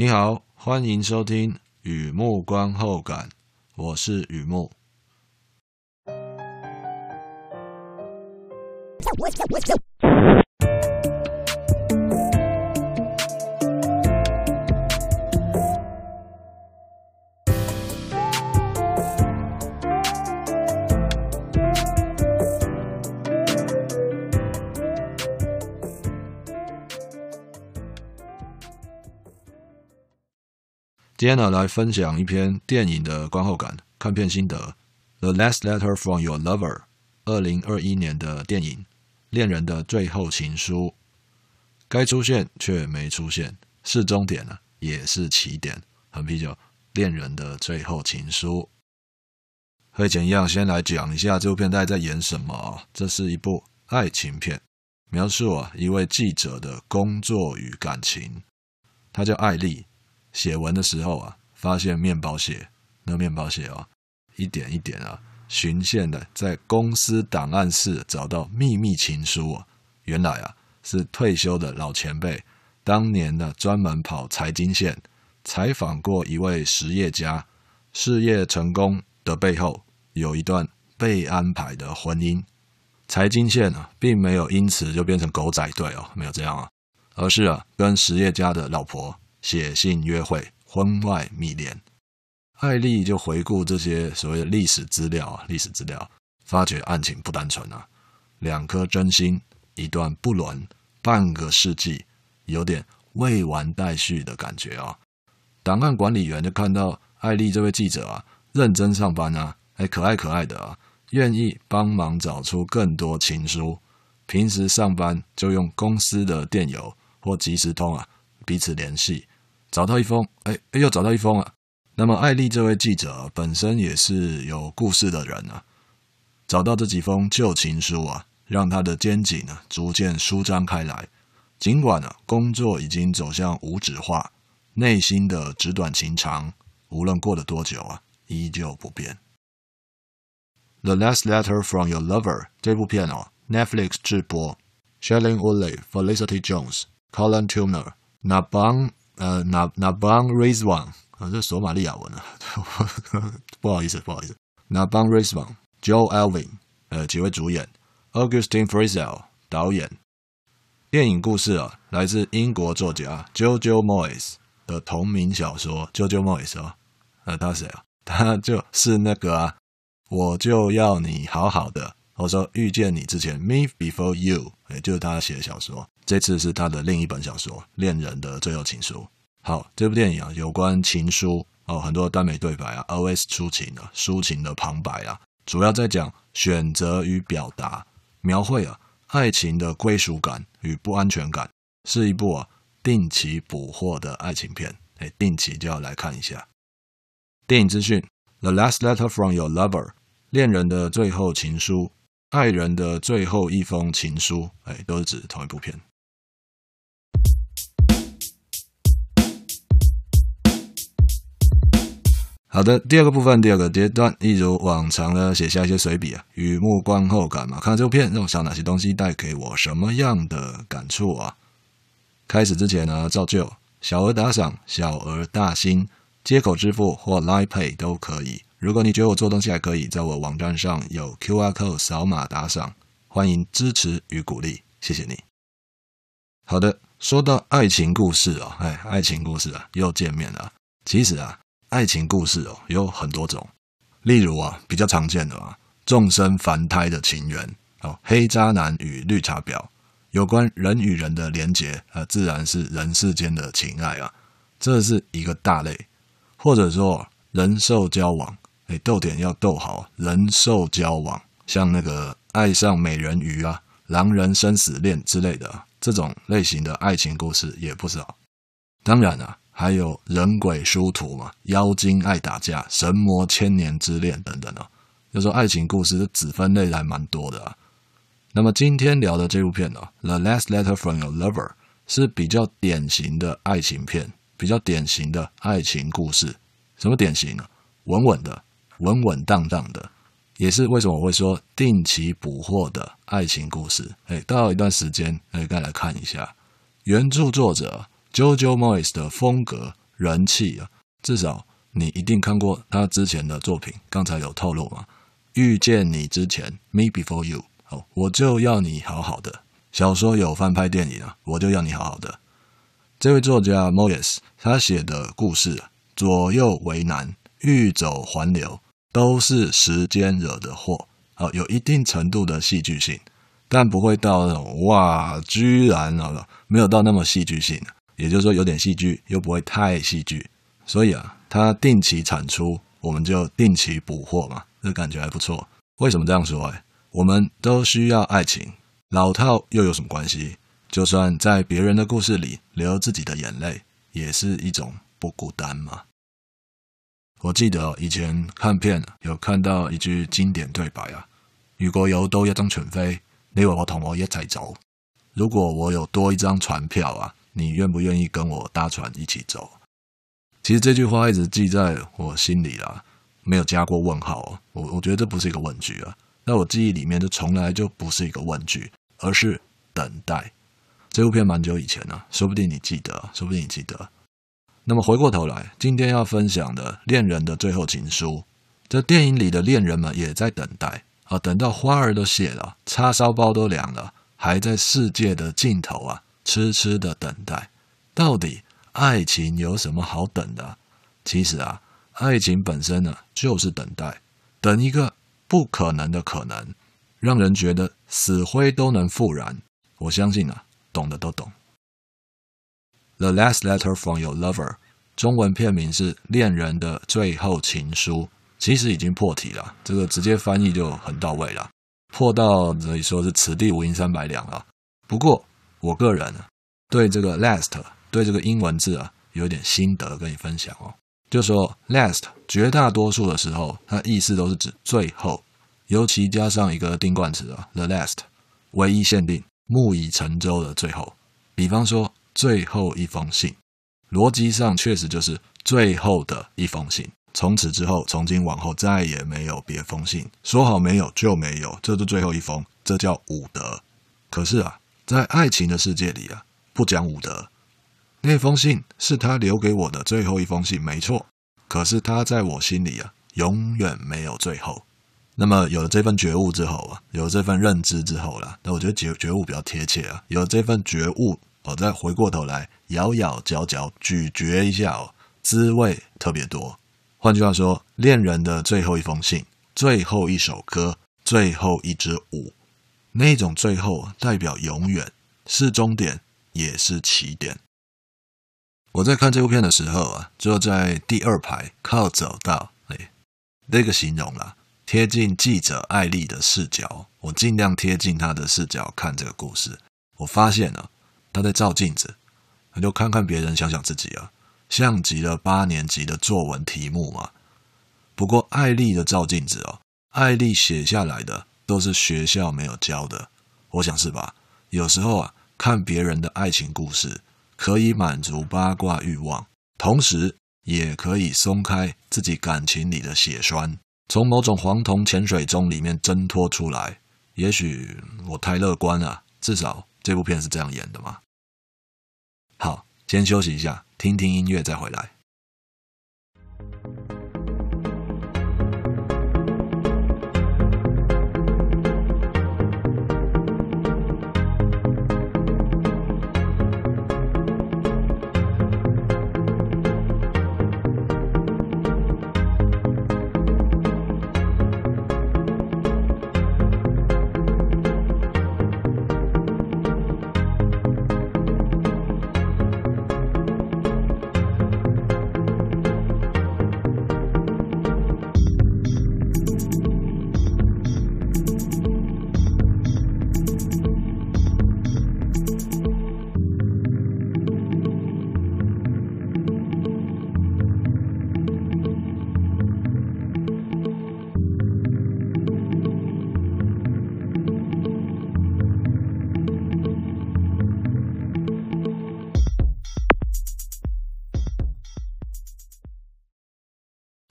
你好，欢迎收听雨幕观后感，我是雨幕。今天呢，来分享一篇电影的观后感、看片心得，《The Last Letter from Your Lover》，二零二一年的电影《恋人的最后情书》，该出现却没出现，是终点了，也是起点。很啤酒，《恋人的最后情书》。和以前一样，先来讲一下这部片大概在演什么。这是一部爱情片，描述啊一位记者的工作与感情。他叫艾丽。写文的时候啊，发现面包屑，那面包屑啊，一点一点啊，循线的在公司档案室找到秘密情书啊。原来啊，是退休的老前辈，当年呢专门跑财经线，采访过一位实业家，事业成功的背后有一段被安排的婚姻。财经线啊，并没有因此就变成狗仔队哦，没有这样啊，而是啊，跟实业家的老婆。写信约会，婚外密恋，艾丽就回顾这些所谓的历史资料啊，历史资料，发觉案情不单纯啊，两颗真心，一段不伦，半个世纪，有点未完待续的感觉啊。档案管理员就看到艾丽这位记者啊，认真上班啊，还可爱可爱的啊，愿意帮忙找出更多情书，平时上班就用公司的电邮或即时通啊。彼此联系，找到一封，哎哎，又找到一封了。那么，艾丽这位记者本身也是有故事的人啊，找到这几封旧情书啊，让他的肩颈呢逐渐舒张开来。尽管呢工作已经走向无纸化，内心的纸短情长，无论过了多久啊，依旧不变。《The Last Letter from Your Lover》这部片哦，Netflix 制播，Shailene Woodley、Felicity Jones、Colin Turner、Nabang Turnell。那帮呃，那那帮 Rizwan 啊，这索马利亚文啊，不好意思，不好意思。那帮 Rizwan、Joel Alwyn 呃几位主演，Augustine Frizzell 导演。电影故事啊，来自英国作家 Jojo Moyes 的同名小说。Jojo Moyes 啊，呃，他谁啊？他就是那个啊，我就要你好好的。我说遇见你之前，Me Before You，也就是他写的小说。这次是他的另一本小说《恋人的最后情书》。好，这部电影啊，有关情书哦，很多耽美对白啊，OS 抒情啊，抒情的旁白啊，主要在讲选择与表达，描绘啊爱情的归属感与不安全感，是一部啊定期补货的爱情片。哎，定期就要来看一下。电影资讯，《The Last Letter from Your Lover》，恋人的最后情书，爱人的最后一封情书，哎，都是指同一部片。好的，第二个部分，第二个阶段，一如往常的写下一些随笔啊，雨木观后感嘛。看这部片，让我想哪些东西带给我什么样的感触啊？开始之前呢，照旧，小额打赏，小额大新，接口支付或 Line Pay 都可以。如果你觉得我做东西还可以，在我网站上有 QR Code 扫码打赏，欢迎支持与鼓励，谢谢你。好的，说到爱情故事啊，哎，爱情故事啊，又见面了。其实啊。爱情故事哦，有很多种，例如啊，比较常见的啊，众生凡胎的情缘哦，黑渣男与绿茶婊，有关人与人的连结啊，自然是人世间的情爱啊，这是一个大类，或者说人兽交往，哎，逗点要逗好，人兽交往，像那个爱上美人鱼啊，狼人生死恋之类的这种类型的爱情故事也不少，当然啊。还有人鬼殊途嘛，妖精爱打架，神魔千年之恋等等啊。就说爱情故事的子分类还蛮多的啊。那么今天聊的这部片呢，《The Last Letter from Your Lover》是比较典型的爱情片，比较典型的爱情故事。什么典型呢？稳稳的，稳稳当当的，也是为什么我会说定期补货的爱情故事。哎，到一段时间，哎，再来看一下原著作者。JoJo Moyes 的风格人气啊，至少你一定看过他之前的作品。刚才有透露嘛？遇见你之前，Me Before You，哦，我就要你好好的。小说有翻拍电影啊，我就要你好好的。这位作家 Moyes 他写的故事，左右为难，欲走还留，都是时间惹的祸。啊，有一定程度的戏剧性，但不会到那种哇，居然啊，没有到那么戏剧性。也就是说，有点戏剧，又不会太戏剧。所以啊，它定期产出，我们就定期补货嘛，这感觉还不错。为什么这样说？哎，我们都需要爱情，老套又有什么关系？就算在别人的故事里流自己的眼泪，也是一种不孤单嘛。我记得以前看片有看到一句经典对白啊：“如果有多一张船飞，你和我同我一起走。如果我有多一张船票啊，你愿不愿意跟我搭船一起走？”其实这句话一直记在我心里啦，没有加过问号。我我觉得这不是一个问句啊，在我记忆里面，这从来就不是一个问句，而是等待。这部片蛮久以前了，说不定你记得，说不定你记得。那么回过头来，今天要分享的《恋人的最后情书》，这电影里的恋人们也在等待啊，等到花儿都谢了，叉烧包都凉了，还在世界的尽头啊，痴痴的等待。到底爱情有什么好等的？其实啊，爱情本身呢，就是等待，等一个不可能的可能，让人觉得死灰都能复燃。我相信啊。懂的都懂。The Last Letter from Your Lover，中文片名是《恋人的最后情书》，其实已经破题了，这个直接翻译就很到位了，破到可以说是此地无银三百两了。不过我个人对这个 last，对这个英文字啊，有点心得跟你分享哦。就说 last，绝大多数的时候，它意思都是指最后，尤其加上一个定冠词啊，the last，唯一限定。木已成舟的最后，比方说最后一封信，逻辑上确实就是最后的一封信。从此之后，从今往后再也没有别封信，说好没有就没有，这是最后一封，这叫武德。可是啊，在爱情的世界里啊，不讲武德。那封信是他留给我的最后一封信，没错。可是他在我心里啊，永远没有最后。那么有了这份觉悟之后啊，有了这份认知之后啦，那我觉得觉觉悟比较贴切啊。有了这份觉悟，我再回过头来咬咬嚼嚼咀嚼一下哦，滋味特别多。换句话说，恋人的最后一封信、最后一首歌、最后一支舞，那种最后代表永远，是终点也是起点。我在看这部片的时候啊，坐在第二排靠走道，哎，那个形容啊。贴近记者艾丽的视角，我尽量贴近她的视角看这个故事。我发现了，他在照镜子，那就看看别人，想想自己啊，像极了八年级的作文题目嘛。不过艾丽的照镜子哦，艾丽写下来的都是学校没有教的。我想是吧？有时候啊，看别人的爱情故事，可以满足八卦欲望，同时也可以松开自己感情里的血栓。从某种黄铜潜水钟里面挣脱出来，也许我太乐观了，至少这部片是这样演的嘛。先休息一下，听听音乐再回来。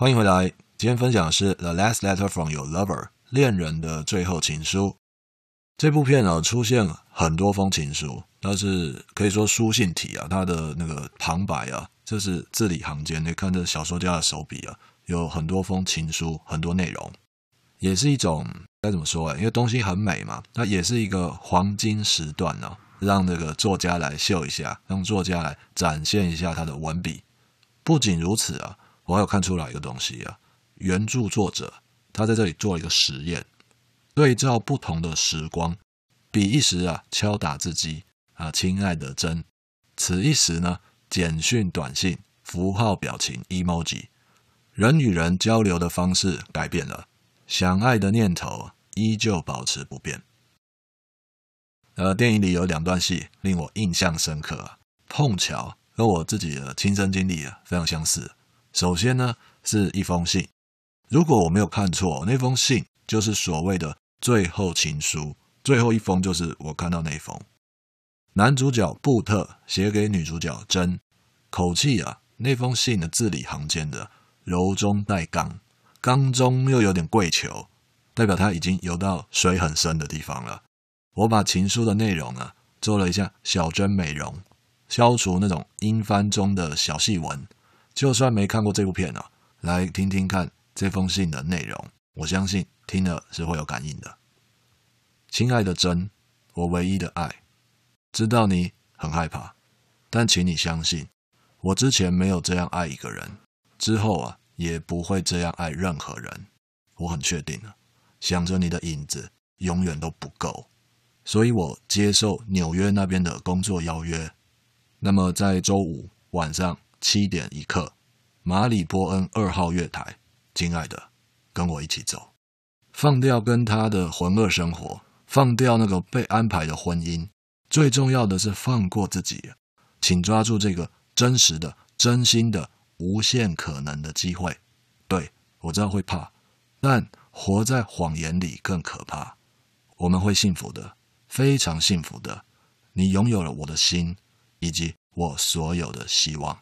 欢迎回来，今天分享的是《The Last Letter from Your Lover》恋人的最后情书。这部片啊，出现很多封情书，但是可以说书信体啊，它的那个旁白啊，就是字里行间，你看这小说家的手笔啊，有很多封情书，很多内容，也是一种该怎么说啊？因为东西很美嘛，它也是一个黄金时段啊，让那个作家来秀一下，让作家来展现一下他的文笔。不仅如此啊，我有看出来一个东西啊，原著作者他在这里做了一个实验。对照不同的时光，彼一时啊敲打字机啊，亲爱的真；此一时呢简讯、短信、符号、表情、emoji，人与人交流的方式改变了，想爱的念头依旧保持不变。呃，电影里有两段戏令我印象深刻，碰巧和我自己的亲身经历啊非常相似。首先呢是一封信，如果我没有看错，那封信就是所谓的。最后情书，最后一封就是我看到那封。男主角布特写给女主角珍，口气啊，那封信的字里行间的柔中带刚，刚中又有点跪求，代表他已经游到水很深的地方了。我把情书的内容啊做了一下小针美容，消除那种阴翻中的小细纹。就算没看过这部片啊，来听听看这封信的内容，我相信。听了是会有感应的，亲爱的珍，我唯一的爱，知道你很害怕，但请你相信，我之前没有这样爱一个人，之后啊也不会这样爱任何人。我很确定了，想着你的影子永远都不够，所以我接受纽约那边的工作邀约。那么在周五晚上七点一刻，马里波恩二号月台，亲爱的，跟我一起走。放掉跟他的浑噩生活，放掉那个被安排的婚姻，最重要的是放过自己。请抓住这个真实的、真心的、无限可能的机会。对，我知道会怕，但活在谎言里更可怕。我们会幸福的，非常幸福的。你拥有了我的心，以及我所有的希望。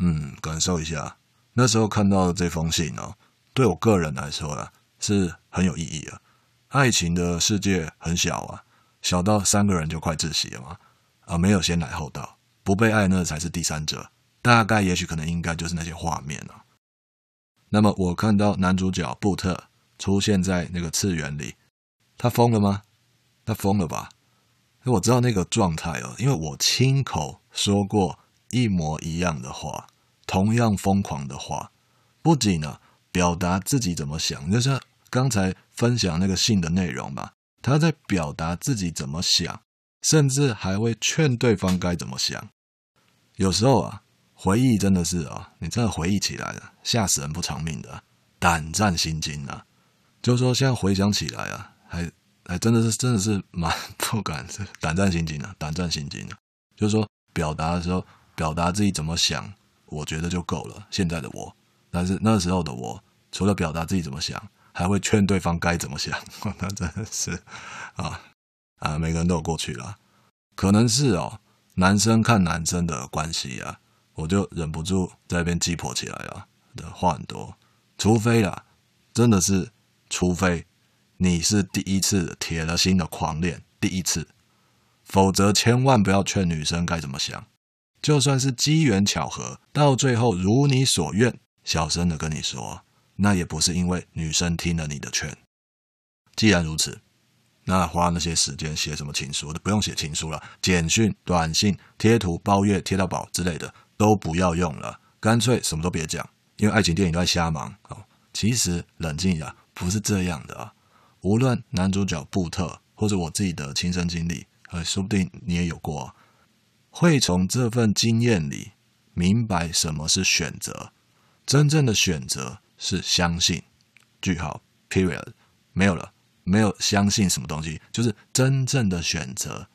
嗯，感受一下，那时候看到的这封信哦。对我个人来说啊，是很有意义啊。爱情的世界很小啊，小到三个人就快窒息了嘛。啊，没有先来后到，不被爱那才是第三者。大概也许可能应该就是那些画面啊。那么我看到男主角布特出现在那个次元里，他疯了吗？他疯了吧？我知道那个状态哦，因为我亲口说过一模一样的话，同样疯狂的话，不仅呢。表达自己怎么想，就像刚才分享那个信的内容吧。他在表达自己怎么想，甚至还会劝对方该怎么想。有时候啊，回忆真的是啊，你真的回忆起来了，吓死人不偿命的，胆战心惊啊。就是说，现在回想起来啊，还还真的是真的是蛮不敢，胆战心惊啊，胆战心惊啊。就是说，表达的时候，表达自己怎么想，我觉得就够了。现在的我。但是那时候的我，除了表达自己怎么想，还会劝对方该怎么想。那真的是啊啊，每个人都有过去啦。可能是哦，男生看男生的关系啊，我就忍不住在那边鸡婆起来了。的话很多，除非啦，真的是，除非你是第一次铁了心的狂恋，第一次，否则千万不要劝女生该怎么想。就算是机缘巧合，到最后如你所愿。小声的跟你说，那也不是因为女生听了你的劝。既然如此，那花那些时间写什么情书，都不用写情书了，简讯、短信、贴图、包月、贴到饱之类的都不要用了，干脆什么都别讲，因为爱情电影都在瞎忙。哦，其实冷静一下，不是这样的啊。无论男主角布特，或者我自己的亲身经历，呃，说不定你也有过，会从这份经验里明白什么是选择。真正的选择是相信，句号，period，没有了，没有相信什么东西，就是真正的选择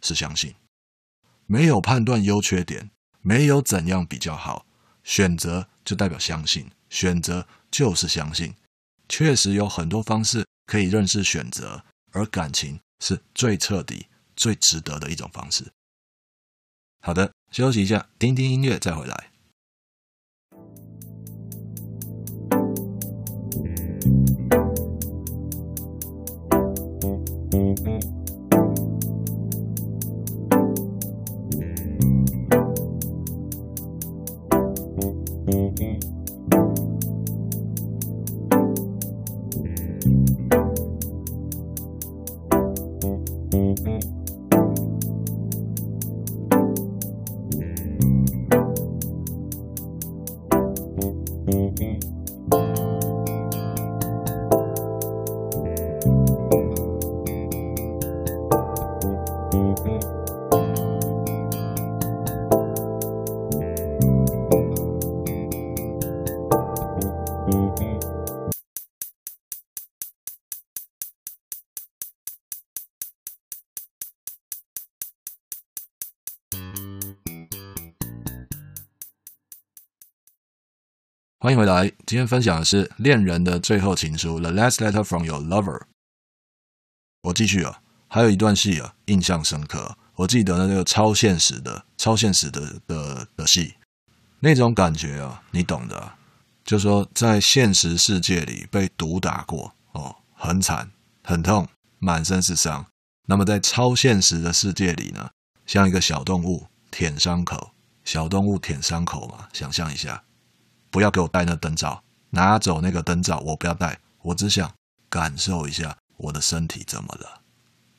是相信，没有判断优缺点，没有怎样比较好，选择就代表相信，选择就是相信，确实有很多方式可以认识选择，而感情是最彻底、最值得的一种方式。好的，休息一下，听听音乐再回来。欢迎回来，今天分享的是恋人的最后情书《The Last Letter from Your Lover》。我继续啊，还有一段戏啊，印象深刻。我记得那个超现实的、超现实的的的戏，那种感觉啊，你懂的啊。就说在现实世界里被毒打过哦，很惨、很痛、满身是伤。那么在超现实的世界里呢，像一个小动物舔伤口，小动物舔伤口嘛，想象一下。不要给我戴那灯罩，拿走那个灯罩，我不要戴，我只想感受一下我的身体怎么了。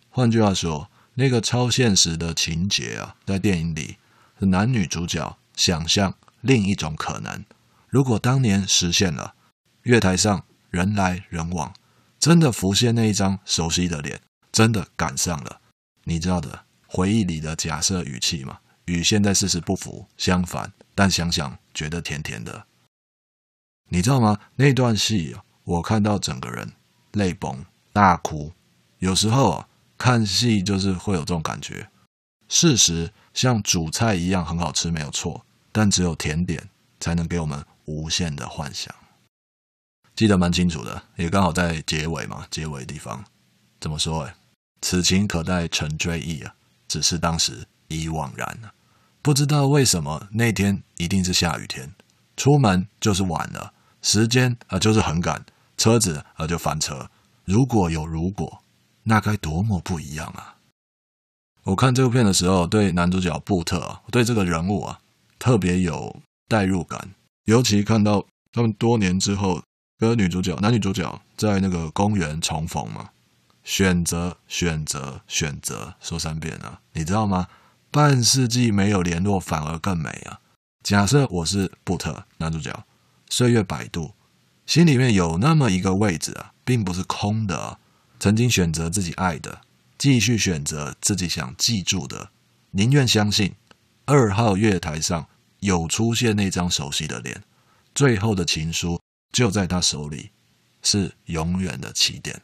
换句话说，那个超现实的情节啊，在电影里是男女主角想象另一种可能。如果当年实现了，月台上人来人往，真的浮现那一张熟悉的脸，真的赶上了。你知道的，回忆里的假设语气嘛，与现在事实不符，相反，但想想觉得甜甜的。你知道吗？那段戏我看到整个人泪崩大哭。有时候啊，看戏就是会有这种感觉。事实像主菜一样很好吃，没有错，但只有甜点才能给我们无限的幻想。记得蛮清楚的，也刚好在结尾嘛，结尾地方怎么说？哎，此情可待成追忆啊，只是当时已惘然了。不知道为什么那天一定是下雨天，出门就是晚了。时间啊，就是很赶，车子啊就翻车。如果有如果，那该多么不一样啊！我看这部片的时候，对男主角布特啊，对这个人物啊，特别有代入感。尤其看到他们多年之后跟女主角、男女主角在那个公园重逢嘛，选择、选择、选择，说三遍啊，你知道吗？半世纪没有联络，反而更美啊！假设我是布特，男主角。岁月摆渡，心里面有那么一个位置啊，并不是空的。曾经选择自己爱的，继续选择自己想记住的，宁愿相信二号月台上有出现那张熟悉的脸，最后的情书就在他手里，是永远的起点。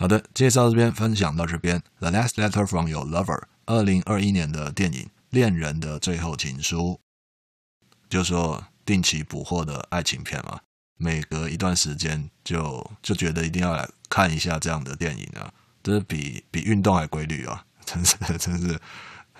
好的，介绍这边分享到这边。The Last Letter from Your Lover，二零二一年的电影《恋人的最后情书》，就说定期补货的爱情片嘛，每隔一段时间就就觉得一定要来看一下这样的电影啊，这是比比运动还规律啊，真是 真是，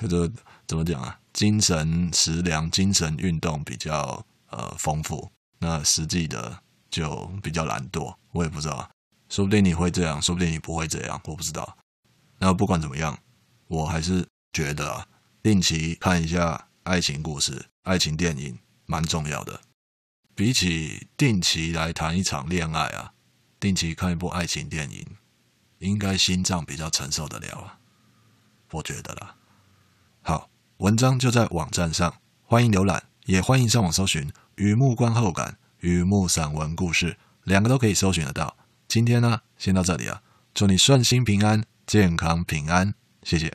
就怎么讲啊？精神食粮、精神运动比较呃丰富，那实际的就比较懒惰，我也不知道。说不定你会这样，说不定你不会这样，我不知道。那不管怎么样，我还是觉得啊，定期看一下爱情故事、爱情电影蛮重要的。比起定期来谈一场恋爱啊，定期看一部爱情电影，应该心脏比较承受得了啊，我觉得啦。好，文章就在网站上，欢迎浏览，也欢迎上网搜寻《雨幕观后感》《雨幕散文故事》，两个都可以搜寻得到。今天呢，先到这里啊！祝你顺心平安、健康平安，谢谢。